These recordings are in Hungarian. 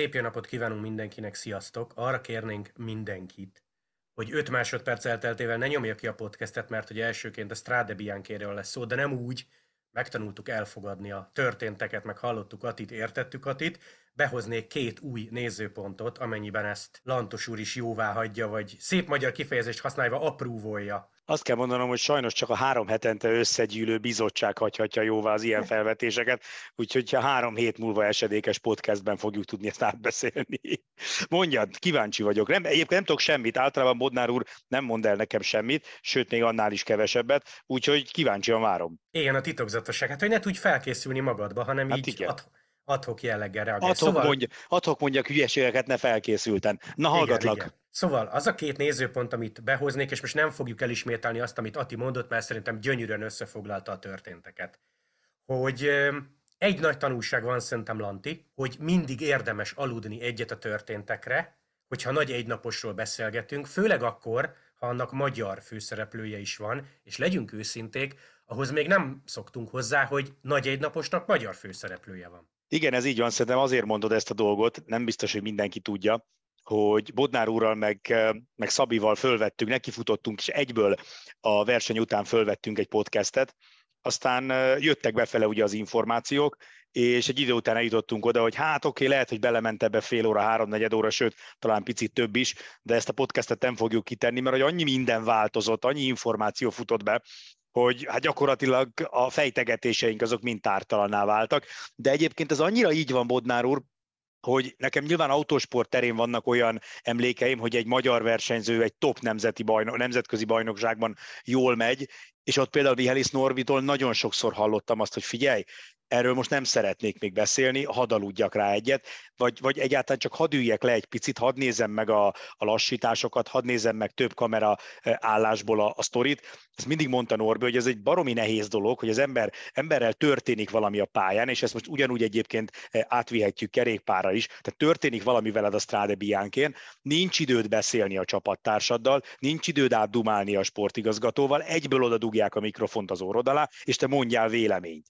Szép jó napot kívánunk mindenkinek, sziasztok! Arra kérnénk mindenkit, hogy 5 másodperc elteltével ne nyomja ki a podcastet, mert hogy elsőként a Strade Bianchéről lesz szó, de nem úgy, megtanultuk elfogadni a történteket, meg hallottuk Atit, értettük Atit, behoznék két új nézőpontot, amennyiben ezt Lantos úr is jóvá hagyja, vagy szép magyar kifejezést használva aprúvolja. Azt kell mondanom, hogy sajnos csak a három hetente összegyűlő bizottság hagyhatja jóvá az ilyen felvetéseket, úgyhogy ha három hét múlva esedékes podcastben fogjuk tudni ezt átbeszélni. Mondjad, kíváncsi vagyok. Nem, egyébként nem tudok semmit, általában Bodnár úr nem mond el nekem semmit, sőt, még annál is kevesebbet, úgyhogy kíváncsian várom. Igen, a titokzatosság. Hát, hogy ne tudj felkészülni magadba, hanem hát így igen. Ad, adhok jelleggel reagálni. Adhok, szóval... mondja, adhok mondjak hülyeségeket, ne felkészülten. Na, hallgatlak. Igen, igen. Szóval az a két nézőpont, amit behoznék, és most nem fogjuk elismételni azt, amit Ati mondott, mert szerintem gyönyörűen összefoglalta a történteket. Hogy egy nagy tanulság van szerintem, Lanti, hogy mindig érdemes aludni egyet a történtekre, hogyha nagy egynaposról beszélgetünk, főleg akkor, ha annak magyar főszereplője is van, és legyünk őszinték, ahhoz még nem szoktunk hozzá, hogy nagy egynaposnak magyar főszereplője van. Igen, ez így van, szerintem azért mondod ezt a dolgot, nem biztos, hogy mindenki tudja, hogy Bodnár úrral meg, meg Szabival fölvettünk, nekifutottunk, és egyből a verseny után fölvettünk egy podcastet, aztán jöttek befele ugye az információk, és egy idő után eljutottunk oda, hogy hát oké, lehet, hogy belement ebbe fél óra, háromnegyed óra, sőt, talán picit több is, de ezt a podcastet nem fogjuk kitenni, mert hogy annyi minden változott, annyi információ futott be, hogy hát gyakorlatilag a fejtegetéseink azok mind tártalanná váltak, de egyébként ez annyira így van, Bodnár úr, hogy nekem nyilván autósport terén vannak olyan emlékeim, hogy egy magyar versenyző egy top nemzeti bajnok, nemzetközi bajnokságban jól megy, és ott például Mihály Norvitól nagyon sokszor hallottam azt, hogy figyelj, erről most nem szeretnék még beszélni, hadd aludjak rá egyet, vagy, vagy egyáltalán csak hadd üljek le egy picit, hadd nézem meg a, a lassításokat, hadd nézem meg több kamera eh, állásból a, a sztorit. Ezt mindig mondta Norbi, hogy ez egy baromi nehéz dolog, hogy az ember, emberrel történik valami a pályán, és ezt most ugyanúgy egyébként eh, átvihetjük kerékpárra is, tehát történik valami veled a Strade Bianchén, nincs időd beszélni a csapattársaddal, nincs időd átdumálni a sportigazgatóval, egyből oda dugják a mikrofont az orrod alá, és te mondjál véleményt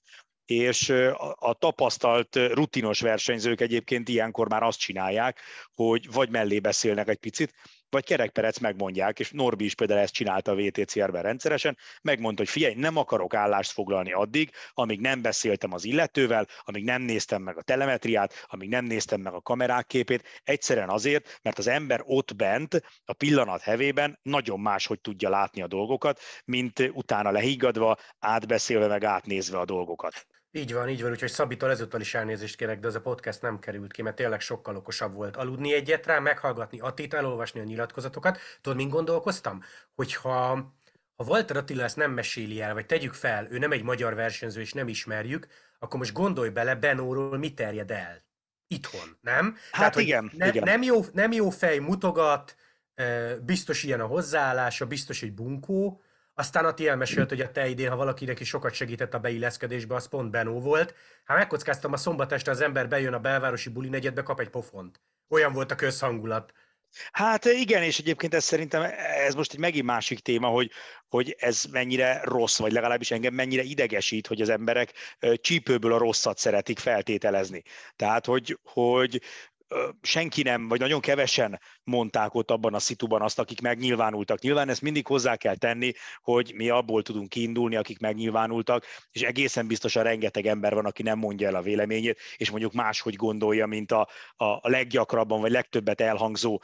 és a tapasztalt rutinos versenyzők egyébként ilyenkor már azt csinálják, hogy vagy mellé beszélnek egy picit, vagy kerekperec megmondják, és Norbi is például ezt csinálta a VTCR-ben rendszeresen, megmondta, hogy figyelj, nem akarok állást foglalni addig, amíg nem beszéltem az illetővel, amíg nem néztem meg a telemetriát, amíg nem néztem meg a kamerák képét, egyszerűen azért, mert az ember ott bent, a pillanat hevében nagyon máshogy tudja látni a dolgokat, mint utána lehiggadva, átbeszélve, meg átnézve a dolgokat. Így van, így van, úgyhogy Szabitól ezúttal is elnézést kérek, de ez a podcast nem került ki, mert tényleg sokkal okosabb volt aludni egyet rá, meghallgatni Attit, elolvasni a nyilatkozatokat. Tudod, mint gondolkoztam? Hogyha ha Walter Attila ezt nem meséli el, vagy tegyük fel, ő nem egy magyar versenyző, és nem ismerjük, akkor most gondolj bele, Benóról mi terjed el? Itthon, nem? Hát Tehát, igen, ne, igen. Nem, jó, nem jó fej, mutogat, biztos ilyen a hozzáállása, biztos egy bunkó, aztán Ati elmesélt, hogy a te idén, ha valakinek is sokat segített a beilleszkedésbe, az pont Benó volt. Hát megkockáztam, a szombat este az ember bejön a belvárosi buli negyedbe, kap egy pofont. Olyan volt a közhangulat. Hát igen, és egyébként ez szerintem ez most egy megint másik téma, hogy, hogy ez mennyire rossz, vagy legalábbis engem mennyire idegesít, hogy az emberek csípőből a rosszat szeretik feltételezni. Tehát, hogy, hogy senki nem, vagy nagyon kevesen mondták ott abban a szituban azt, akik megnyilvánultak. Nyilván ezt mindig hozzá kell tenni, hogy mi abból tudunk kiindulni, akik megnyilvánultak, és egészen biztosan rengeteg ember van, aki nem mondja el a véleményét, és mondjuk máshogy gondolja, mint a, a, leggyakrabban, vagy legtöbbet elhangzó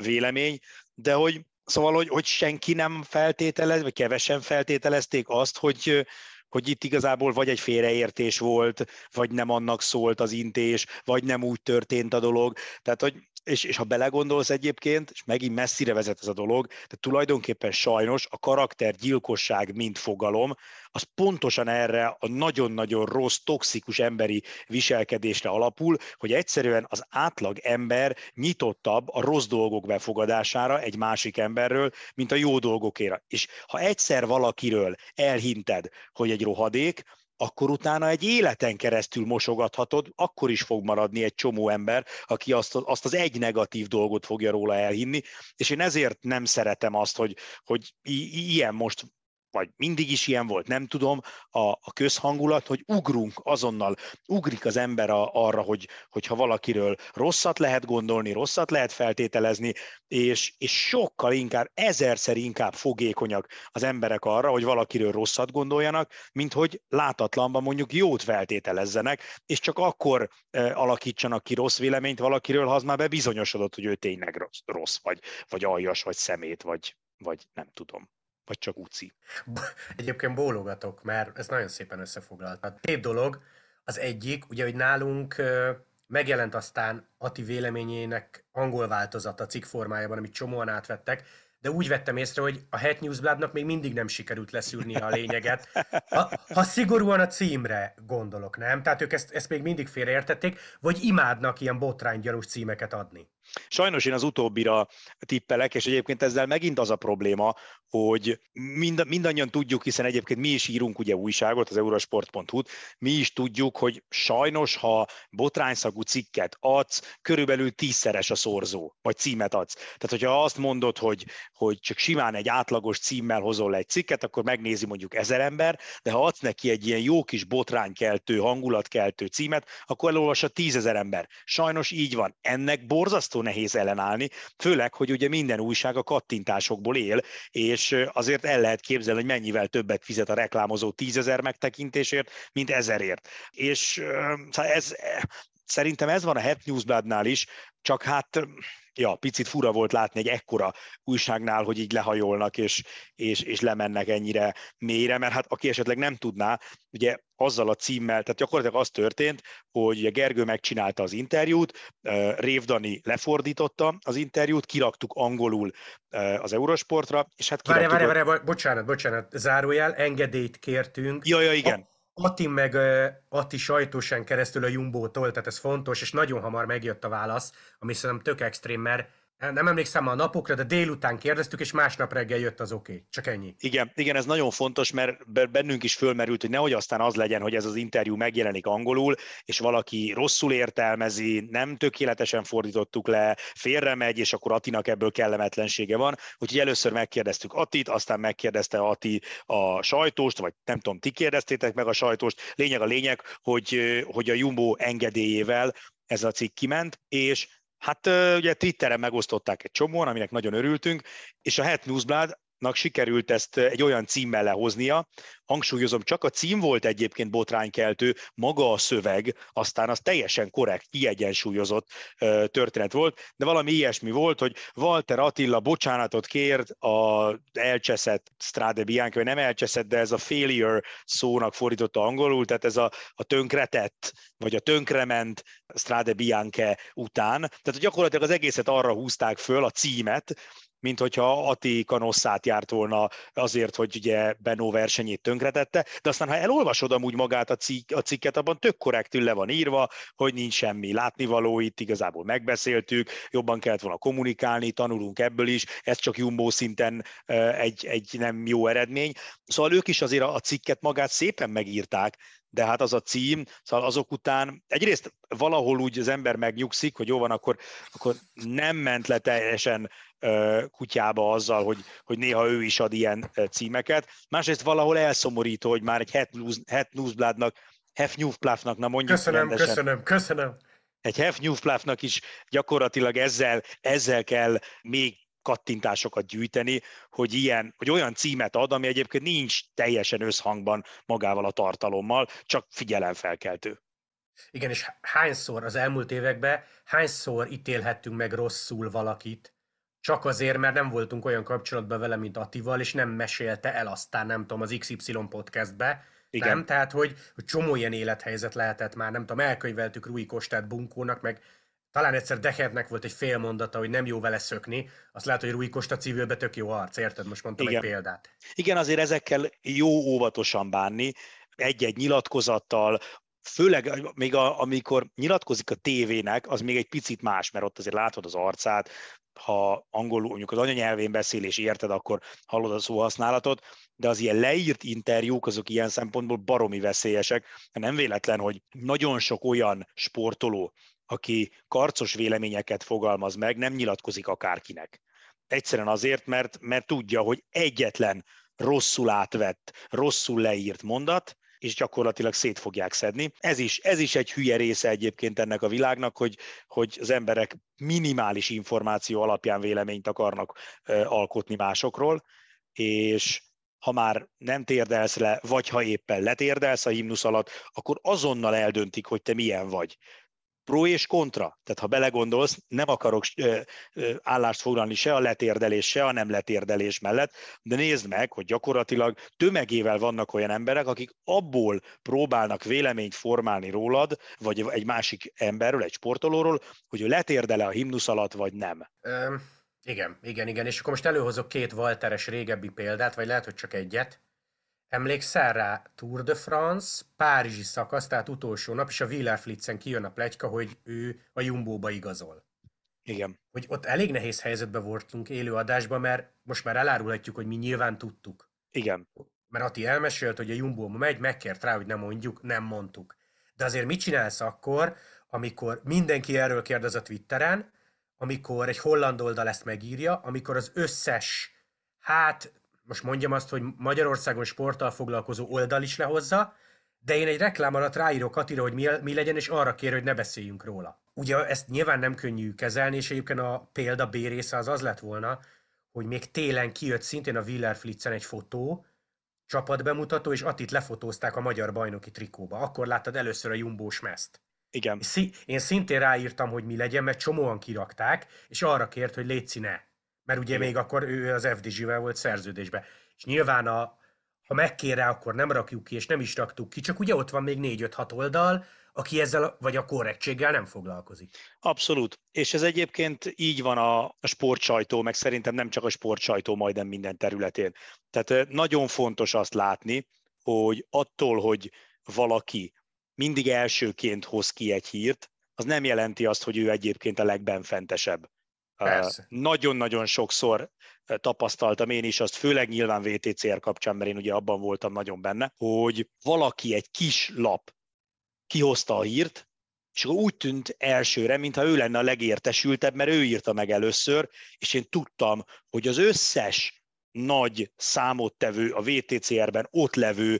vélemény, de hogy Szóval, hogy, hogy senki nem feltételez, vagy kevesen feltételezték azt, hogy, hogy itt igazából vagy egy félreértés volt, vagy nem annak szólt az intés, vagy nem úgy történt a dolog. Tehát, hogy és, és ha belegondolsz egyébként, és megint messzire vezet ez a dolog, de tulajdonképpen sajnos a karaktergyilkosság mint fogalom, az pontosan erre a nagyon-nagyon rossz, toxikus emberi viselkedésre alapul, hogy egyszerűen az átlag ember nyitottabb a rossz dolgok befogadására egy másik emberről, mint a jó dolgokére. És ha egyszer valakiről elhinted, hogy egy rohadék, akkor utána egy életen keresztül mosogathatod, akkor is fog maradni egy csomó ember, aki azt, azt az egy negatív dolgot fogja róla elhinni, és én ezért nem szeretem azt, hogy, hogy i- ilyen most vagy mindig is ilyen volt, nem tudom, a, a közhangulat, hogy ugrunk azonnal, ugrik az ember a, arra, hogy, hogyha valakiről rosszat lehet gondolni, rosszat lehet feltételezni, és, és sokkal inkább, ezerszer inkább fogékonyak az emberek arra, hogy valakiről rosszat gondoljanak, mint hogy látatlanban mondjuk jót feltételezzenek, és csak akkor e, alakítsanak ki rossz véleményt valakiről, ha az már bebizonyosodott, hogy ő tényleg rossz, rossz vagy, vagy aljas, vagy szemét, vagy, vagy nem tudom. Vagy csak uci. Egyébként bólogatok, mert ez nagyon szépen összefoglalta. Két dolog. Az egyik, ugye, hogy nálunk megjelent aztán Ati véleményének angol változata cikk formájában, amit csomóan átvettek, de úgy vettem észre, hogy a Het Newsbladnak még mindig nem sikerült leszűrni a lényeget. Ha, ha szigorúan a címre gondolok, nem? Tehát ők ezt, ezt még mindig félreértették, vagy imádnak ilyen botránygyanús címeket adni? Sajnos én az utóbbira tippelek, és egyébként ezzel megint az a probléma, hogy mind, mindannyian tudjuk, hiszen egyébként mi is írunk ugye újságot, az eurosport.hu-t, mi is tudjuk, hogy sajnos, ha botrányszagú cikket adsz, körülbelül tízszeres a szorzó, vagy címet adsz. Tehát, hogyha azt mondod, hogy, hogy csak simán egy átlagos címmel hozol le egy cikket, akkor megnézi mondjuk ezer ember, de ha adsz neki egy ilyen jó kis botránykeltő, hangulatkeltő címet, akkor elolvassa tízezer ember. Sajnos így van. Ennek borzasztó nehéz ellenállni, főleg, hogy ugye minden újság a kattintásokból él, és azért el lehet képzelni, hogy mennyivel többet fizet a reklámozó tízezer megtekintésért, mint ezerért. És szóval ez, szerintem ez van a Het Newsbladnál is, csak hát ja, picit fura volt látni egy ekkora újságnál, hogy így lehajolnak és, és, és lemennek ennyire mélyre, mert hát aki esetleg nem tudná, ugye azzal a címmel, tehát gyakorlatilag az történt, hogy ugye Gergő megcsinálta az interjút, Rév Dani lefordította az interjút, kiraktuk angolul az Eurosportra, és hát kiraktuk... Várj, várj, várj, bocsánat, bocsánat, zárójel, engedélyt kértünk. Ja, ja, igen. Ati meg Ati sajtósen keresztül a Jumbo-tól, tehát ez fontos, és nagyon hamar megjött a válasz, ami szerintem tök extrém, mert nem emlékszem a napokra, de délután kérdeztük, és másnap reggel jött az oké. Okay. Csak ennyi. Igen, igen, ez nagyon fontos, mert bennünk is fölmerült, hogy nehogy aztán az legyen, hogy ez az interjú megjelenik angolul, és valaki rosszul értelmezi, nem tökéletesen fordítottuk le, félre megy, és akkor Atinak ebből kellemetlensége van. Úgyhogy először megkérdeztük Atit, aztán megkérdezte Ati a sajtóst, vagy nem tudom, ti kérdeztétek meg a sajtóst. Lényeg a lényeg, hogy, hogy a Jumbo engedélyével ez a cikk kiment, és Hát ugye Twitteren megosztották egy csomóan, aminek nagyon örültünk, és a Het Newsblad sikerült ezt egy olyan címmel lehoznia, hangsúlyozom, csak a cím volt egyébként botránykeltő, maga a szöveg, aztán az teljesen korrekt, kiegyensúlyozott történet volt, de valami ilyesmi volt, hogy Walter Attila bocsánatot kért a elcseszett Strade Bianchi, vagy nem elcseszett, de ez a failure szónak fordította angolul, tehát ez a, a tönkretett, vagy a tönkrement Strade Bianche után. Tehát gyakorlatilag az egészet arra húzták föl, a címet, mint hogyha Ati Kanosszát járt volna azért, hogy ugye Benó versenyét tönkretette, de aztán ha elolvasod amúgy magát a, cikk, a cikket, abban tök korrektül le van írva, hogy nincs semmi látnivaló, itt igazából megbeszéltük, jobban kellett volna kommunikálni, tanulunk ebből is, ez csak Jumbo szinten egy, egy nem jó eredmény. Szóval ők is azért a cikket magát szépen megírták, de hát az a cím, szóval azok után egyrészt valahol úgy az ember megnyugszik, hogy jó van, akkor, akkor nem ment le teljesen kutyába azzal, hogy, hogy néha ő is ad ilyen címeket. Másrészt valahol elszomorító, hogy már egy Het Newsbladnak, Hef Newsbladnak, na mondjuk Köszönöm, rendesen, köszönöm, köszönöm. Egy Hef Newsbladnak is gyakorlatilag ezzel, ezzel kell még kattintásokat gyűjteni, hogy, ilyen, hogy olyan címet ad, ami egyébként nincs teljesen összhangban magával a tartalommal, csak figyelemfelkeltő. Igen, és hányszor az elmúlt években, hányszor ítélhettünk meg rosszul valakit, csak azért, mert nem voltunk olyan kapcsolatban vele, mint Atival, és nem mesélte el aztán, nem tudom, az XY podcastbe, igen. Nem? Tehát, hogy, hogy csomó ilyen élethelyzet lehetett már, nem tudom, elkönyveltük Rui Kostát bunkónak, meg talán egyszer Dechertnek volt egy fél mondata, hogy nem jó vele szökni, azt lehet, hogy Rui Kosta civilbe tök jó arc, érted? Most mondtam Igen. egy példát. Igen, azért ezekkel jó óvatosan bánni, egy-egy nyilatkozattal, főleg még a, amikor nyilatkozik a tévének, az még egy picit más, mert ott azért látod az arcát, ha angolul, mondjuk az anyanyelvén beszél és érted, akkor hallod a szóhasználatot, de az ilyen leírt interjúk azok ilyen szempontból baromi veszélyesek. Nem véletlen, hogy nagyon sok olyan sportoló, aki karcos véleményeket fogalmaz meg, nem nyilatkozik akárkinek. Egyszerűen azért, mert, mert tudja, hogy egyetlen rosszul átvett, rosszul leírt mondat, és gyakorlatilag szét fogják szedni. Ez is, ez is egy hülye része egyébként ennek a világnak, hogy, hogy az emberek minimális információ alapján véleményt akarnak alkotni másokról, és ha már nem térdelsz le, vagy ha éppen letérdelsz a himnusz alatt, akkor azonnal eldöntik, hogy te milyen vagy pro és kontra. Tehát ha belegondolsz, nem akarok állást foglalni se a letérdelés, se a nem letérdelés mellett, de nézd meg, hogy gyakorlatilag tömegével vannak olyan emberek, akik abból próbálnak véleményt formálni rólad, vagy egy másik emberről, egy sportolóról, hogy ő letérdele a himnusz alatt, vagy nem. Um, igen, igen, igen. És akkor most előhozok két Walteres régebbi példát, vagy lehet, hogy csak egyet. Emlékszel rá, Tour de France, Párizsi szakasz, tehát utolsó nap, és a Wielerflitzen kijön a plegyka, hogy ő a Jumbo-ba igazol. Igen. Hogy ott elég nehéz helyzetben voltunk élő adásban, mert most már elárulhatjuk, hogy mi nyilván tudtuk. Igen. Mert Ati elmesélt, hogy a Jumbo megy, megkért rá, hogy nem mondjuk, nem mondtuk. De azért mit csinálsz akkor, amikor mindenki erről kérdez a Twitteren, amikor egy holland oldal ezt megírja, amikor az összes, hát most mondjam azt, hogy Magyarországon sporttal foglalkozó oldal is lehozza, de én egy reklám alatt ráírok Atira, hogy mi, mi legyen, és arra kér, hogy ne beszéljünk róla. Ugye ezt nyilván nem könnyű kezelni, és egyébként a példa B része az az lett volna, hogy még télen kijött szintén a Willer Flitzen egy fotó, csapatbemutató, és Atit lefotózták a magyar bajnoki trikóba. Akkor láttad először a jumbós meszt. Igen. Én szintén ráírtam, hogy mi legyen, mert csomóan kirakták, és arra kért, hogy légy ne. Mert ugye még akkor ő az FDG-vel volt szerződésben. És nyilván a, ha megkér rá, akkor nem rakjuk ki, és nem is raktuk ki, csak ugye ott van még 4-5-6 oldal, aki ezzel, vagy a korrektséggel nem foglalkozik. Abszolút. És ez egyébként így van a, a sportsajtó, meg szerintem nem csak a sportsajtó majdnem minden területén. Tehát nagyon fontos azt látni, hogy attól, hogy valaki mindig elsőként hoz ki egy hírt, az nem jelenti azt, hogy ő egyébként a legbenfentesebb. Persze. Nagyon-nagyon sokszor tapasztaltam én is azt, főleg nyilván VTCR kapcsán, mert én ugye abban voltam nagyon benne, hogy valaki egy kis lap kihozta a hírt, és akkor úgy tűnt elsőre, mintha ő lenne a legértesültebb, mert ő írta meg először, és én tudtam, hogy az összes nagy számottevő a VTCR-ben ott levő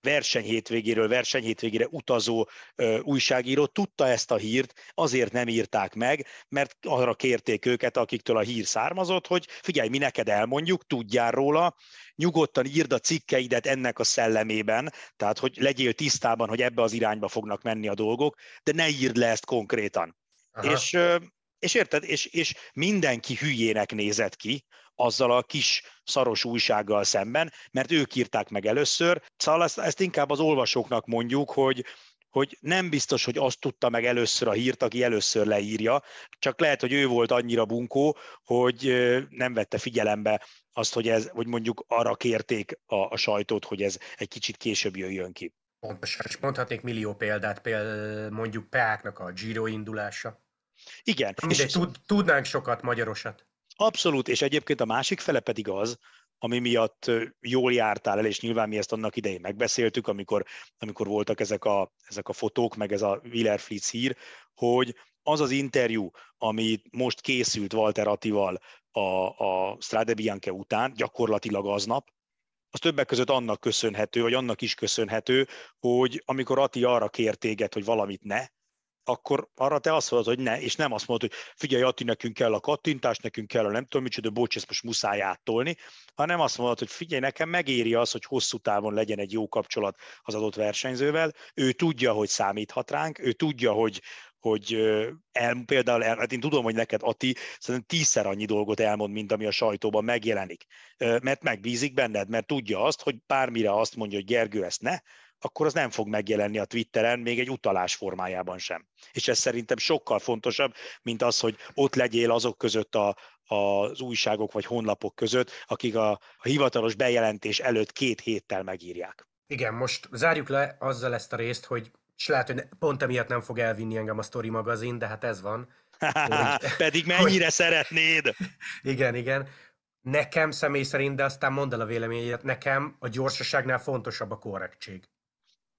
versenyhétvégéről versenyhétvégére utazó ö, újságíró tudta ezt a hírt, azért nem írták meg, mert arra kérték őket, akiktől a hír származott, hogy figyelj, mi neked elmondjuk, tudjál róla, nyugodtan írd a cikkeidet ennek a szellemében, tehát hogy legyél tisztában, hogy ebbe az irányba fognak menni a dolgok, de ne írd le ezt konkrétan. Aha. És és érted, és, és mindenki hülyének nézett ki, azzal a kis szaros újsággal szemben, mert ők írták meg először. Szóval ezt, ezt inkább az olvasóknak mondjuk, hogy, hogy nem biztos, hogy azt tudta meg először a hírt, aki először leírja, csak lehet, hogy ő volt annyira bunkó, hogy nem vette figyelembe azt, hogy, ez, hogy mondjuk arra kérték a, a sajtót, hogy ez egy kicsit később jöjjön ki. Pontosan, és mondhatnék millió példát, például mondjuk Peáknak a Giro indulása. Igen. Mindegy, és tud, tudnánk sokat magyarosat. Abszolút, és egyébként a másik fele pedig az, ami miatt jól jártál el, és nyilván mi ezt annak idején megbeszéltük, amikor, amikor voltak ezek a, ezek a fotók, meg ez a Willer Fritz hír, hogy az az interjú, ami most készült Walter Attival a, a Strade Bianche után, gyakorlatilag aznap, az többek között annak köszönhető, vagy annak is köszönhető, hogy amikor Ati arra kér hogy valamit ne, akkor arra te azt mondod, hogy ne, és nem azt mondod, hogy figyelj, Ati, nekünk kell a kattintás, nekünk kell a nem tudom micsoda, bocs, ezt most muszáj áttolni, hanem azt mondod, hogy figyelj, nekem megéri az, hogy hosszú távon legyen egy jó kapcsolat az adott versenyzővel, ő tudja, hogy számíthat ránk, ő tudja, hogy, hogy el, például, el, hát én tudom, hogy neked Ati szerintem tízszer annyi dolgot elmond, mint ami a sajtóban megjelenik, mert megbízik benned, mert tudja azt, hogy bármire azt mondja, hogy Gergő ezt ne, akkor az nem fog megjelenni a Twitteren, még egy utalás formájában sem. És ez szerintem sokkal fontosabb, mint az, hogy ott legyél azok között a, az újságok vagy honlapok között, akik a, a hivatalos bejelentés előtt két héttel megírják. Igen, most zárjuk le azzal ezt a részt, hogy és lehet, hogy pont emiatt nem fog elvinni engem a Story magazin, de hát ez van. hogy, Pedig mennyire hogy... szeretnéd! igen, igen. Nekem személy szerint, de aztán mondd el a véleményedet, nekem a gyorsaságnál fontosabb a korrektség.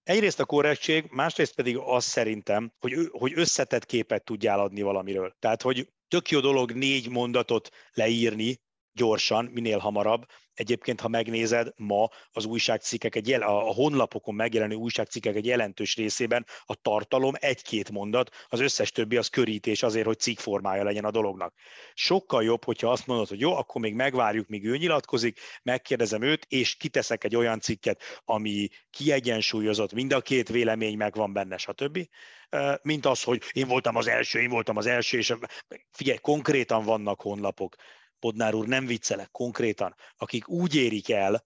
Egyrészt a korrektség, másrészt pedig az szerintem, hogy, hogy összetett képet tudjál adni valamiről. Tehát, hogy tök jó dolog négy mondatot leírni, gyorsan, minél hamarabb. Egyébként, ha megnézed, ma az újságcikkek, egy jel, a honlapokon megjelenő újságcikkek egy jelentős részében a tartalom egy-két mondat, az összes többi az körítés azért, hogy cikk formája legyen a dolognak. Sokkal jobb, hogyha azt mondod, hogy jó, akkor még megvárjuk, míg ő nyilatkozik, megkérdezem őt, és kiteszek egy olyan cikket, ami kiegyensúlyozott, mind a két vélemény megvan benne, stb. Mint az, hogy én voltam az első, én voltam az első, és figyelj, konkrétan vannak honlapok, Bodnár úr, nem viccelek konkrétan, akik úgy érik el,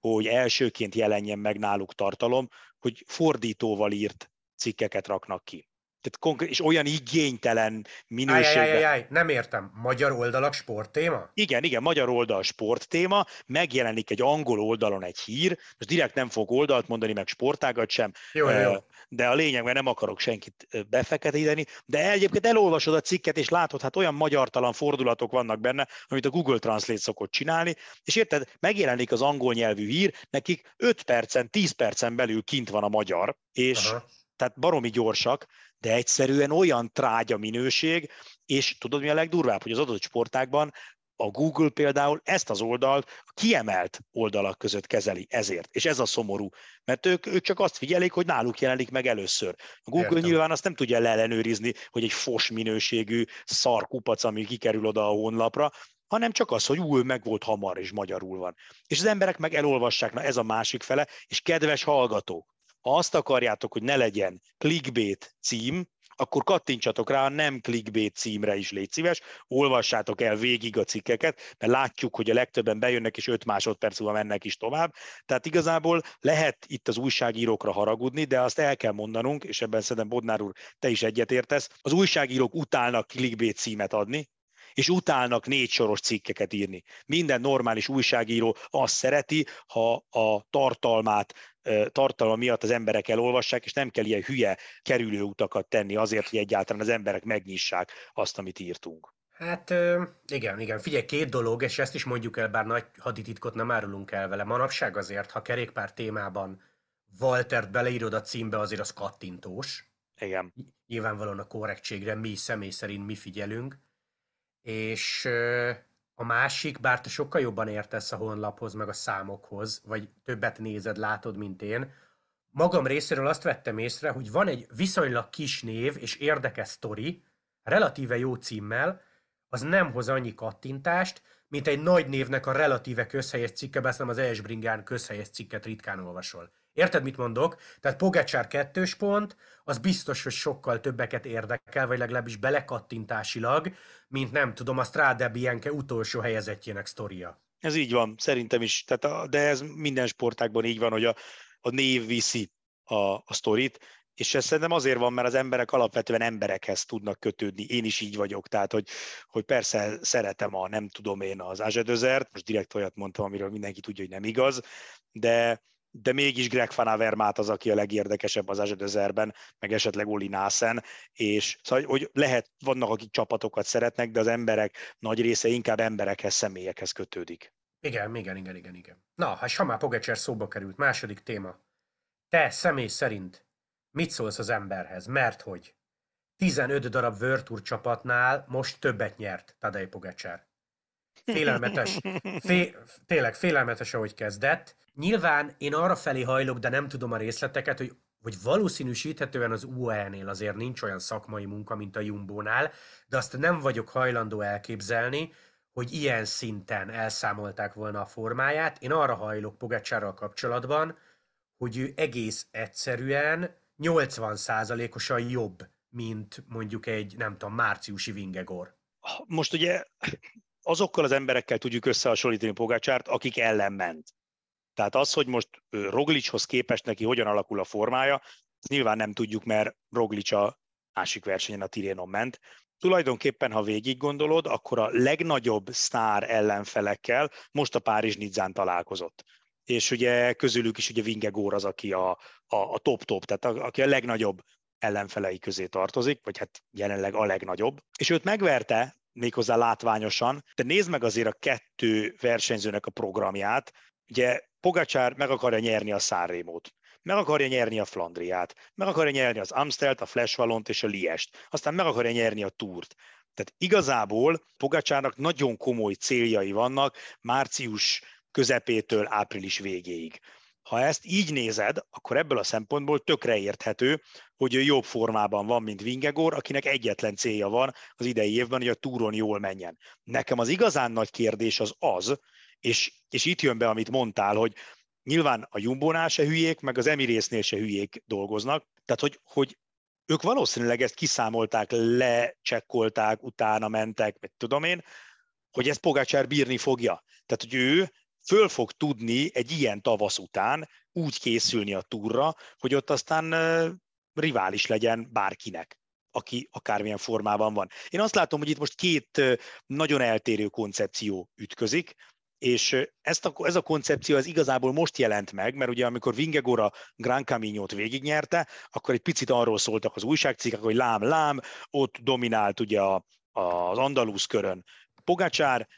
hogy elsőként jelenjen meg náluk tartalom, hogy fordítóval írt cikkeket raknak ki. Tehát konkrét, és olyan igénytelen minőségben. Áj, áj, áj, nem értem. Magyar oldalak sporttéma? Igen, igen, magyar oldal sporttéma, megjelenik egy angol oldalon egy hír, most direkt nem fog oldalt mondani, meg sportágat sem, jó, jó. de a lényeg, mert nem akarok senkit befeketíteni, de egyébként elolvasod a cikket, és látod, hát olyan magyartalan fordulatok vannak benne, amit a Google Translate szokott csinálni, és érted, megjelenik az angol nyelvű hír, nekik 5 percen, 10 percen belül kint van a magyar, és Aha. tehát baromi gyorsak, de egyszerűen olyan trágya minőség, és tudod mi a legdurvább, hogy az adott sportákban a Google például ezt az oldalt a kiemelt oldalak között kezeli ezért, és ez a szomorú, mert ők, ők csak azt figyelik, hogy náluk jelenik meg először. A Google Értem. nyilván azt nem tudja leellenőrizni, hogy egy fos minőségű szar kupac, ami kikerül oda a honlapra, hanem csak az, hogy új, meg volt hamar, és magyarul van. És az emberek meg elolvassák, na ez a másik fele, és kedves hallgatók, ha azt akarjátok, hogy ne legyen clickbait cím, akkor kattintsatok rá a nem clickbait címre is, légy szíves, olvassátok el végig a cikkeket, mert látjuk, hogy a legtöbben bejönnek, és 5 másodperc múlva mennek is tovább. Tehát igazából lehet itt az újságírókra haragudni, de azt el kell mondanunk, és ebben szerintem Bodnár úr, te is egyetértesz, az újságírók utálnak clickbait címet adni, és utálnak négy soros cikkeket írni. Minden normális újságíró azt szereti, ha a tartalmát tartalma miatt az emberek elolvassák, és nem kell ilyen hülye kerülő utakat tenni azért, hogy egyáltalán az emberek megnyissák azt, amit írtunk. Hát igen, igen. Figyelj, két dolog, és ezt is mondjuk el, bár nagy hadititkot nem árulunk el vele. Manapság azért, ha kerékpár témában Waltert beleírod a címbe, azért az kattintós. Igen. Nyilvánvalóan a korrektségre mi személy szerint mi figyelünk. És a másik, bár te sokkal jobban értesz a honlaphoz, meg a számokhoz, vagy többet nézed, látod, mint én, magam részéről azt vettem észre, hogy van egy viszonylag kis név és érdekes sztori, relatíve jó címmel, az nem hoz annyi kattintást, mint egy nagy névnek a relatíve közhelyes cikke, bár az Esbringán közhelyes cikket ritkán olvasol. Érted, mit mondok? Tehát Pogacsár kettős pont, az biztos, hogy sokkal többeket érdekel, vagy legalábbis belekattintásilag, mint nem tudom, a Strade Bianche utolsó helyezettjének sztoria. Ez így van, szerintem is. Tehát a, de ez minden sportákban így van, hogy a, a név viszi a, a sztorit, és ez szerintem azért van, mert az emberek alapvetően emberekhez tudnak kötődni. Én is így vagyok, tehát hogy, hogy persze szeretem a, nem tudom én, az Azsedözert, most direkt olyat mondtam, amiről mindenki tudja, hogy nem igaz, de, de mégis Greg Van Avermaet az, aki a legérdekesebb az Azsedözerben, meg esetleg Oli Násen, és szóval, hogy lehet, vannak, akik csapatokat szeretnek, de az emberek nagy része inkább emberekhez, személyekhez kötődik. Igen, igen, igen, igen, igen. Na, ha Samá Pogacser szóba került, második téma. Te személy szerint mit szólsz az emberhez? Mert hogy 15 darab World csapatnál most többet nyert Tadej Pogacar. Félelmetes. Fé, tényleg félelmetes, ahogy kezdett. Nyilván én arra felé hajlok, de nem tudom a részleteket, hogy hogy valószínűsíthetően az UAE-nél azért nincs olyan szakmai munka, mint a Jumbo-nál, de azt nem vagyok hajlandó elképzelni, hogy ilyen szinten elszámolták volna a formáját. Én arra hajlok Pogacsárral kapcsolatban, hogy ő egész egyszerűen 80%-osan jobb, mint mondjuk egy, nem tudom, márciusi Vingegor. Most ugye azokkal az emberekkel tudjuk összehasonlítani Pogácsárt, akik ellen ment. Tehát az, hogy most Roglicshoz képest neki hogyan alakul a formája, nyilván nem tudjuk, mert Roglic a másik versenyen a Tirénon ment. Tulajdonképpen, ha végig gondolod, akkor a legnagyobb sztár ellenfelekkel most a Párizs Nidzán találkozott. És ugye közülük is ugye Vingegor az, aki a, a, a top-top, tehát a, aki a legnagyobb ellenfelei közé tartozik, vagy hát jelenleg a legnagyobb. És őt megverte méghozzá látványosan, de nézd meg azért a kettő versenyzőnek a programját. Ugye Pogacsár meg akarja nyerni a Szárrémót, meg akarja nyerni a Flandriát, meg akarja nyerni az Amstelt, a Flash Valont és a Liest, aztán meg akarja nyerni a Túrt. Tehát igazából Pogacsárnak nagyon komoly céljai vannak március közepétől április végéig. Ha ezt így nézed, akkor ebből a szempontból tökre érthető, hogy ő jobb formában van, mint Vingegor, akinek egyetlen célja van az idei évben, hogy a túron jól menjen. Nekem az igazán nagy kérdés az az, és, és itt jön be, amit mondtál, hogy nyilván a Jumbónál se hülyék, meg az Emirésznél se hülyék dolgoznak, tehát hogy, hogy ők valószínűleg ezt kiszámolták, lecsekkolták, utána mentek, meg tudom én, hogy ezt Pogácsár bírni fogja. Tehát, hogy ő föl fog tudni egy ilyen tavasz után úgy készülni a túrra, hogy ott aztán rivális legyen bárkinek aki akármilyen formában van. Én azt látom, hogy itt most két nagyon eltérő koncepció ütközik, és ezt a, ez a koncepció az igazából most jelent meg, mert ugye amikor Vingegora Gran Camino-t végignyerte, akkor egy picit arról szóltak az újságcikkek, hogy lám, lám, ott dominált ugye a, az Andalusz körön Pogacsár,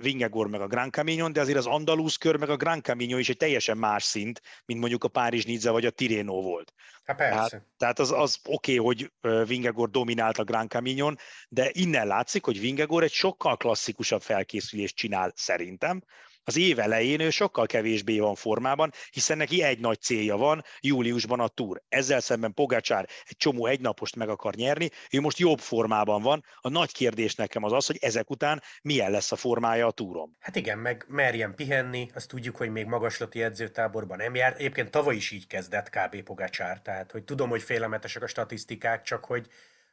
Vingegor meg a Gran Camino, de azért az Andalúz kör meg a Gran Camino is egy teljesen más szint, mint mondjuk a Párizs Nizza vagy a Tireno volt. Hát persze. Tehát, tehát az, az oké, okay, hogy Vingegor dominált a Gran Camino, de innen látszik, hogy Vingegor egy sokkal klasszikusabb felkészülést csinál szerintem, az év elején ő sokkal kevésbé van formában, hiszen neki egy nagy célja van, júliusban a túr. Ezzel szemben Pogacsár egy csomó egynapost meg akar nyerni, ő most jobb formában van. A nagy kérdés nekem az az, hogy ezek után milyen lesz a formája a túron. Hát igen, meg merjen pihenni, azt tudjuk, hogy még magaslati edzőtáborban nem jár. Egyébként tavaly is így kezdett kb. Pogacsár, tehát hogy tudom, hogy félelmetesek a statisztikák, csak hogy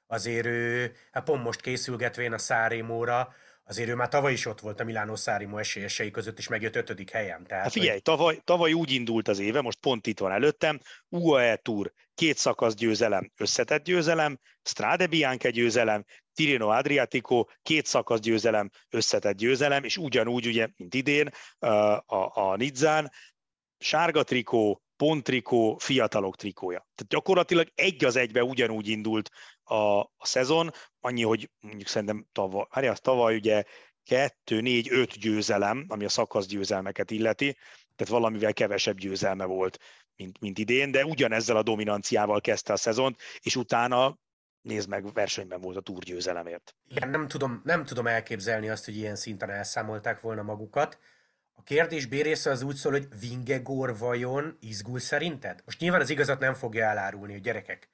azért ő, hát pont most készülgetvén a Szárémóra, azért ő már tavaly is ott volt a Milánó Szárimo esélyesei között, és megjött ötödik helyen. Tehát, hát figyelj, hogy... tavaly, tavaly úgy indult az éve, most pont itt van előttem, UAE Tour, két szakasz győzelem, összetett győzelem, Strade Bianca győzelem, Tirino Adriatico, két szakasz győzelem, összetett győzelem, és ugyanúgy, ugye, mint idén a, a, Nizzán, sárga trikó, pontrikó, fiatalok trikója. Tehát gyakorlatilag egy az egybe ugyanúgy indult a, a szezon, annyi, hogy mondjuk szerintem tavaly, hát az tavaly ugye kettő, négy, öt győzelem, ami a szakasz győzelmeket illeti, tehát valamivel kevesebb győzelme volt, mint, mint idén, de ugyanezzel a dominanciával kezdte a szezont, és utána nézd meg, versenyben volt a túrgyőzelemért. Igen, nem tudom, nem tudom elképzelni azt, hogy ilyen szinten elszámolták volna magukat. A kérdés B az úgy szól, hogy Vingegor vajon izgul szerinted? Most nyilván az igazat nem fogja elárulni, hogy gyerekek,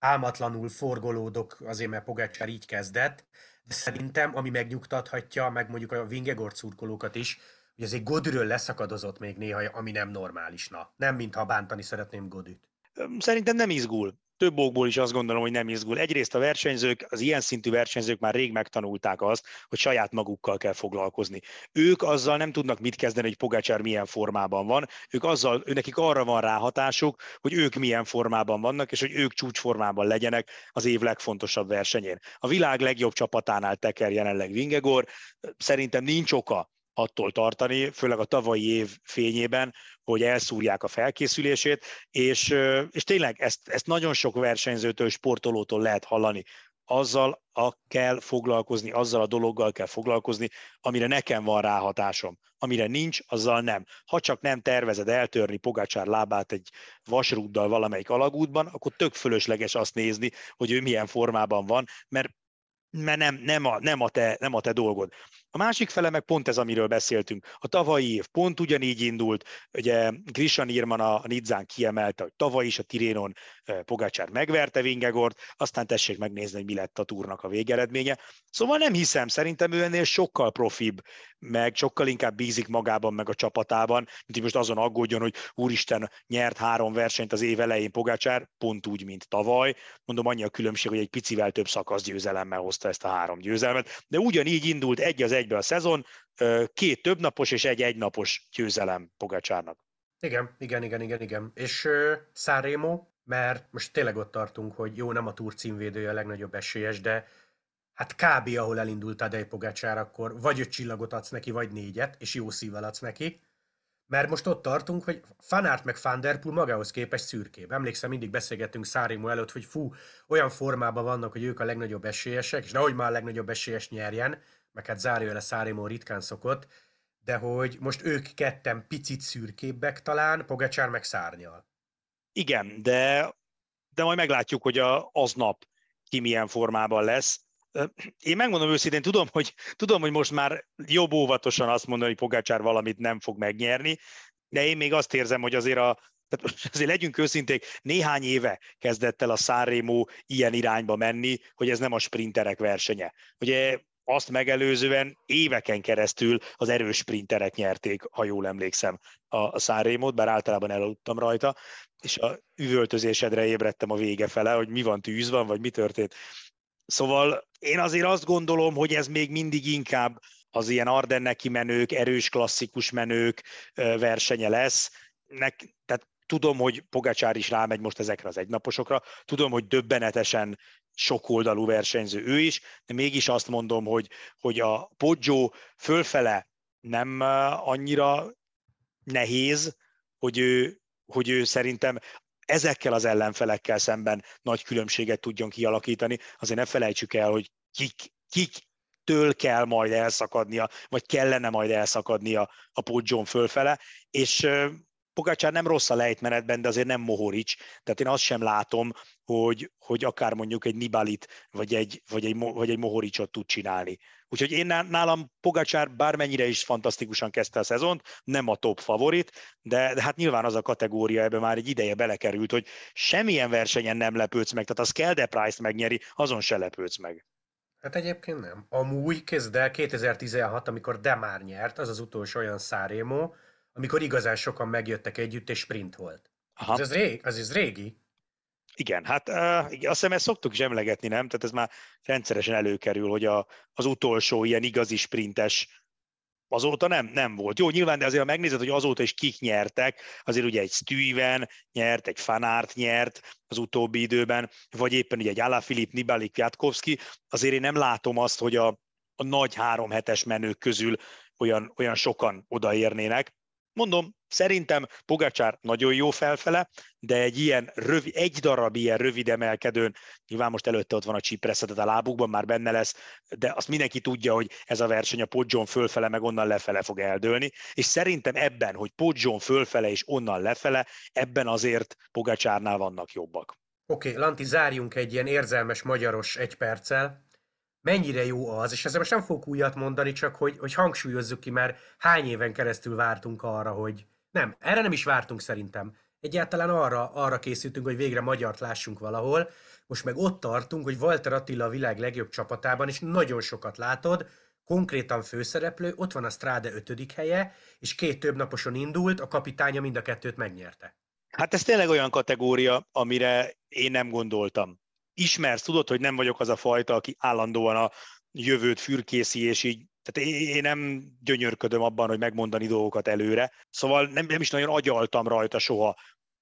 álmatlanul forgolódok azért, mert Pogácsár így kezdett, de szerintem, ami megnyugtathatja, meg mondjuk a Vingegor szurkolókat is, hogy azért Godüről leszakadozott még néha, ami nem normális. Na, nem mintha bántani szeretném Godüt. Szerintem nem izgul több okból is azt gondolom, hogy nem izgul. Egyrészt a versenyzők, az ilyen szintű versenyzők már rég megtanulták azt, hogy saját magukkal kell foglalkozni. Ők azzal nem tudnak mit kezdeni, hogy Pogácsár milyen formában van, ők azzal, nekik arra van ráhatásuk, hogy ők milyen formában vannak, és hogy ők csúcsformában legyenek az év legfontosabb versenyén. A világ legjobb csapatánál teker jelenleg Vingegor, szerintem nincs oka attól tartani, főleg a tavalyi év fényében, hogy elszúrják a felkészülését, és, és tényleg ezt, ezt nagyon sok versenyzőtől, sportolótól lehet hallani. Azzal a kell foglalkozni, azzal a dologgal kell foglalkozni, amire nekem van ráhatásom. Amire nincs, azzal nem. Ha csak nem tervezed eltörni Pogácsár lábát egy vasrúddal valamelyik alagútban, akkor tök fölösleges azt nézni, hogy ő milyen formában van, mert mert nem, nem, a, nem, a te, nem a te dolgod. A másik fele meg pont ez, amiről beszéltünk. A tavalyi év pont ugyanígy indult, ugye Grisha Nirman a Nidzán kiemelte, hogy tavaly is a Tirénon Pogácsár megverte Vingegort, aztán tessék megnézni, hogy mi lett a túrnak a végeredménye. Szóval nem hiszem, szerintem ő ennél sokkal profibb, meg sokkal inkább bízik magában, meg a csapatában, mint hogy most azon aggódjon, hogy úristen, nyert három versenyt az év elején Pogácsár, pont úgy, mint tavaly. Mondom, annyi a különbség, hogy egy picivel több szakasz győzelemmel hozta ezt a három győzelmet, de ugyanígy indult egy az egybe a szezon, két többnapos és egy egynapos győzelem Pogacsárnak. Igen, igen, igen, igen, igen. És uh, Szárémo, mert most tényleg ott tartunk, hogy jó, nem a túr címvédője a legnagyobb esélyes, de hát kb. ahol elindult Tadej Pogacsár, akkor vagy öt csillagot adsz neki, vagy négyet, és jó szívvel adsz neki. Mert most ott tartunk, hogy Fanart meg Fanderpool magához képest szürkébb. Emlékszem, mindig beszélgettünk Szárimo előtt, hogy fú, olyan formában vannak, hogy ők a legnagyobb esélyesek, és nehogy már a legnagyobb esélyes nyerjen, meg hát zárójel Szárimo ritkán szokott, de hogy most ők ketten picit szürkébbek talán, Pogacsár meg szárnyal. Igen, de, de majd meglátjuk, hogy a, aznap ki milyen formában lesz. Én megmondom őszintén, tudom, hogy, tudom, hogy most már jobb óvatosan azt mondani, hogy Pogácsár valamit nem fog megnyerni, de én még azt érzem, hogy azért a, tehát azért legyünk őszinték, néhány éve kezdett el a Sanremo ilyen irányba menni, hogy ez nem a sprinterek versenye. Ugye azt megelőzően éveken keresztül az erős sprinterek nyerték, ha jól emlékszem, a Sanremo-t, bár általában elaludtam rajta, és a üvöltözésedre ébredtem a vége fele, hogy mi van, tűz van, vagy mi történt. Szóval én azért azt gondolom, hogy ez még mindig inkább az ilyen Ardenneki menők, erős klasszikus menők versenye lesz. Nek, tehát tudom, hogy Pogacsár is rámegy most ezekre az egynaposokra, tudom, hogy döbbenetesen sokoldalú versenyző ő is, de mégis azt mondom, hogy, hogy a Poggio fölfele nem annyira nehéz, hogy ő, hogy ő szerintem ezekkel az ellenfelekkel szemben nagy különbséget tudjon kialakítani. Azért ne felejtsük el, hogy kik, kik től kell majd elszakadnia, vagy kellene majd elszakadnia a Poggyon fölfele, és Pogácsár nem rossz a lejtmenetben, de azért nem Mohorics, tehát én azt sem látom, hogy, hogy akár mondjuk egy Nibalit, vagy egy, vagy egy, vagy egy Mohoricsot tud csinálni. Úgyhogy én nálam Pogacsár bármennyire is fantasztikusan kezdte a szezont, nem a top favorit, de, de hát nyilván az a kategória ebbe már egy ideje belekerült, hogy semmilyen versenyen nem lepődsz meg, tehát a Skelde Price megnyeri, azon se lepődsz meg. Hát egyébként nem. Amúgy kezd el 2016, amikor Demár nyert, az az utolsó olyan szárémó, amikor igazán sokan megjöttek együtt, és sprint volt. Aha. Az, az, régi, az, az régi. Igen, hát uh, azt hiszem ezt szoktuk is emlegetni, nem? Tehát ez már rendszeresen előkerül, hogy a, az utolsó ilyen igazi sprintes azóta nem, nem volt. Jó, nyilván, de azért ha megnézed, hogy azóta is kik nyertek, azért ugye egy Stuyven nyert, egy Fanárt nyert az utóbbi időben, vagy éppen ugye egy Alaphilipp, Nibali, Kwiatkowski, azért én nem látom azt, hogy a, a nagy három hetes menők közül olyan, olyan sokan odaérnének. Mondom, szerintem Pogacsár nagyon jó felfele, de egy ilyen rövid, egy darab ilyen rövid emelkedőn, nyilván most előtte ott van a csipresszetet a lábukban, már benne lesz, de azt mindenki tudja, hogy ez a verseny a Podzson fölfele, meg onnan lefele fog eldőlni, és szerintem ebben, hogy Podzson fölfele és onnan lefele, ebben azért Pogacsárnál vannak jobbak. Oké, okay, Lanti, zárjunk egy ilyen érzelmes magyaros egy perccel mennyire jó az, és ezzel most nem fogok újat mondani, csak hogy, hogy hangsúlyozzuk ki, mert hány éven keresztül vártunk arra, hogy nem, erre nem is vártunk szerintem. Egyáltalán arra, arra készültünk, hogy végre magyart lássunk valahol. Most meg ott tartunk, hogy Walter Attila a világ legjobb csapatában, és nagyon sokat látod, konkrétan főszereplő, ott van a Strade ötödik helye, és két több naposon indult, a kapitánya mind a kettőt megnyerte. Hát ez tényleg olyan kategória, amire én nem gondoltam ismersz, tudod, hogy nem vagyok az a fajta, aki állandóan a jövőt fürkészi, és így tehát én nem gyönyörködöm abban, hogy megmondani dolgokat előre. Szóval nem, nem is nagyon agyaltam rajta soha,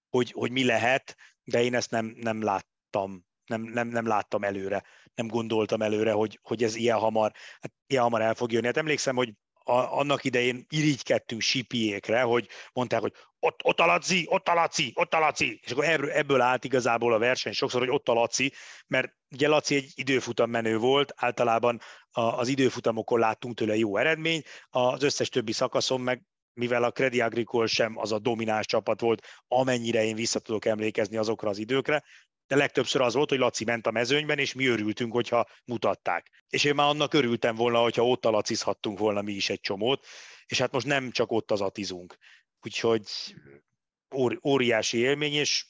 hogy, hogy mi lehet, de én ezt nem, nem láttam nem, nem, nem láttam előre, nem gondoltam előre, hogy, hogy ez ilyen hamar, hát ilyen hamar el fog jönni. Hát emlékszem, hogy a, annak idején irigykedtünk sipiékre, hogy mondták, hogy ott, ott a Laci, ott a Laci, ott a Laci, és akkor ebből, ebből állt igazából a verseny sokszor, hogy ott a Laci, mert ugye Laci egy időfutam menő volt, általában az időfutamokon láttunk tőle jó eredmény, az összes többi szakaszon meg mivel a Credit Agricole sem az a domináns csapat volt, amennyire én vissza tudok emlékezni azokra az időkre, de legtöbbször az volt, hogy Laci ment a mezőnyben, és mi örültünk, hogyha mutatták. És én már annak örültem volna, hogyha ott a lacizhattunk volna mi is egy csomót, és hát most nem csak ott az atizunk. Úgyhogy óriási élmény, és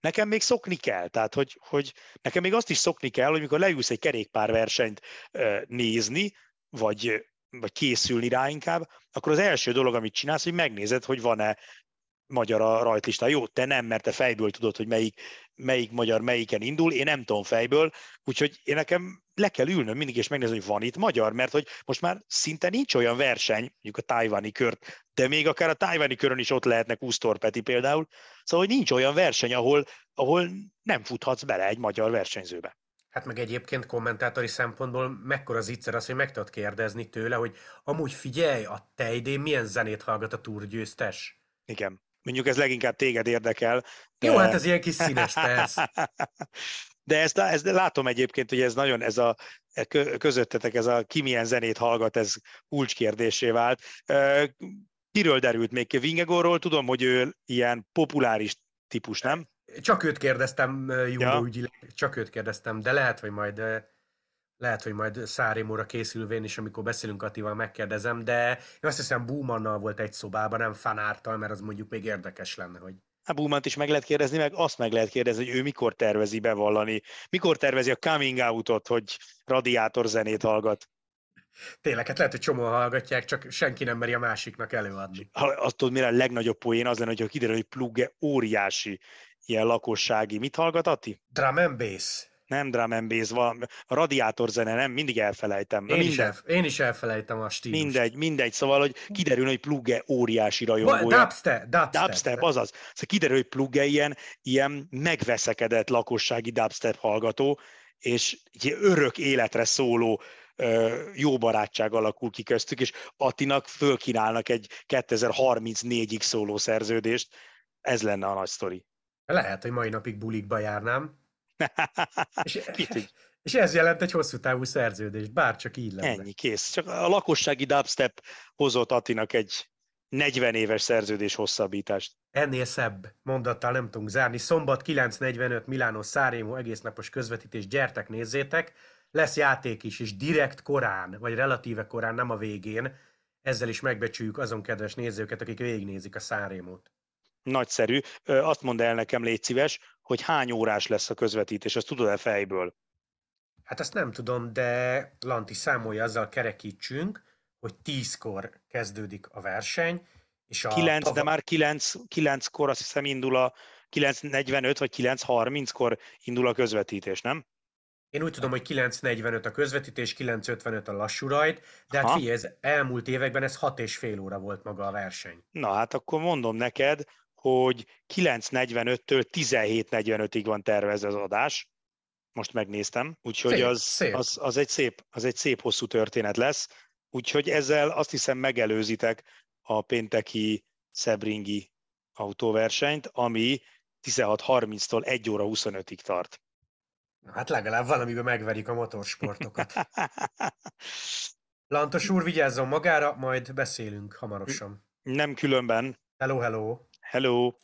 nekem még szokni kell, tehát hogy, hogy nekem még azt is szokni kell, hogy mikor leülsz egy kerékpárversenyt nézni, vagy, vagy készülni rá inkább, akkor az első dolog, amit csinálsz, hogy megnézed, hogy van-e magyar a rajtlista. Jó, te nem, mert te fejből tudod, hogy melyik, melyik magyar melyiken indul, én nem tudom fejből, úgyhogy én nekem le kell ülnöm mindig, és megnézni, hogy van itt magyar, mert hogy most már szinte nincs olyan verseny, mondjuk a tájvani kört, de még akár a tájvani körön is ott lehetnek úsztorpeti például, szóval hogy nincs olyan verseny, ahol, ahol nem futhatsz bele egy magyar versenyzőbe. Hát meg egyébként kommentátori szempontból mekkora zicser az, hogy meg tudod kérdezni tőle, hogy amúgy figyelj, a tejdén milyen zenét hallgat a túrgyőztes? Igen. Mondjuk ez leginkább téged érdekel. De... Jó, hát ez ilyen kis színes, persze. De ezt, ezt látom egyébként, hogy ez nagyon, ez a e, közöttetek, ez a ki milyen zenét hallgat, ez kulcskérdésé vált. Kiről derült még? Vingegorról? Tudom, hogy ő ilyen populáris típus, nem? Csak őt kérdeztem Jumbo ja. ügyileg, csak őt kérdeztem, de lehet, hogy majd Lehet, hogy majd Szárémóra készülvén is, amikor beszélünk Attival, megkérdezem, de én azt hiszem Búmannal volt egy szobában, nem Fanártal, mert az mondjuk még érdekes lenne, hogy A Búmant is meg lehet kérdezni, meg azt meg lehet kérdezni, hogy ő mikor tervezi bevallani, mikor tervezi a coming outot, hogy radiátor zenét hallgat. tényleg, hát lehet, hogy csomóan hallgatják, csak senki nem meri a másiknak előadni. Azt tudod, mire a legnagyobb poén az lenne, hogyha kiderül, hogy Plugge óriási ilyen lakossági. Mit hallgat, Ati? Drum and bass. Nem drum and bass, valami, a radiátor zene, nem, mindig elfelejtem. Na Én is, mindegy, elf- én is elfelejtem a stílust. mindegy, mindegy, szóval, hogy kiderül, hogy Plugge óriási rajongója. Dubstep, dubstep. Dubstep, azaz. Szóval kiderül, hogy Plugge ilyen, ilyen megveszekedett lakossági dubstep hallgató, és egy örök életre szóló jó barátság alakul ki köztük, és Attinak fölkínálnak egy 2034-ig szóló szerződést. Ez lenne a nagy sztori. Lehet, hogy mai napig bulikba járnám. És, és ez jelent egy hosszú távú szerződést, bár csak így lenne. Ennyi, kész. Csak a lakossági dubstep hozott Attinak egy 40 éves szerződés hosszabbítást. Ennél szebb mondattal nem tudunk zárni. Szombat 9.45 Milánó Szárémó egésznapos közvetítés, gyertek nézzétek. Lesz játék is, és direkt korán, vagy relatíve korán, nem a végén. Ezzel is megbecsüljük azon kedves nézőket, akik végignézik a Szárémót. Nagyszerű. Azt mondd el nekem, légy szíves, hogy hány órás lesz a közvetítés, azt tudod-e fejből? Hát azt nem tudom, de Lanti számolja, azzal kerekítsünk, hogy 10-kor kezdődik a verseny, és a 9, de tava- már 9, 9-kor azt hiszem indul a 9.45 vagy 9.30-kor indul a közvetítés, nem? Én úgy tudom, hogy 9.45 a közvetítés, 9.55 a lassú rajd, de hát figyelj, ez elmúlt években ez 6 és fél óra volt maga a verseny. Na hát akkor mondom neked, hogy 9.45-től 17.45-ig van tervezve az adás. Most megnéztem, úgyhogy Szép, az, szép. az, az, egy szép, az egy szép hosszú történet lesz. Úgyhogy ezzel azt hiszem megelőzitek a pénteki Szebringi autóversenyt, ami 16.30-tól 1 óra 25-ig tart. Hát legalább valamiben megverik a motorsportokat. Lantos úr, vigyázzon magára, majd beszélünk hamarosan. Nem különben. Hello, hello! Hello.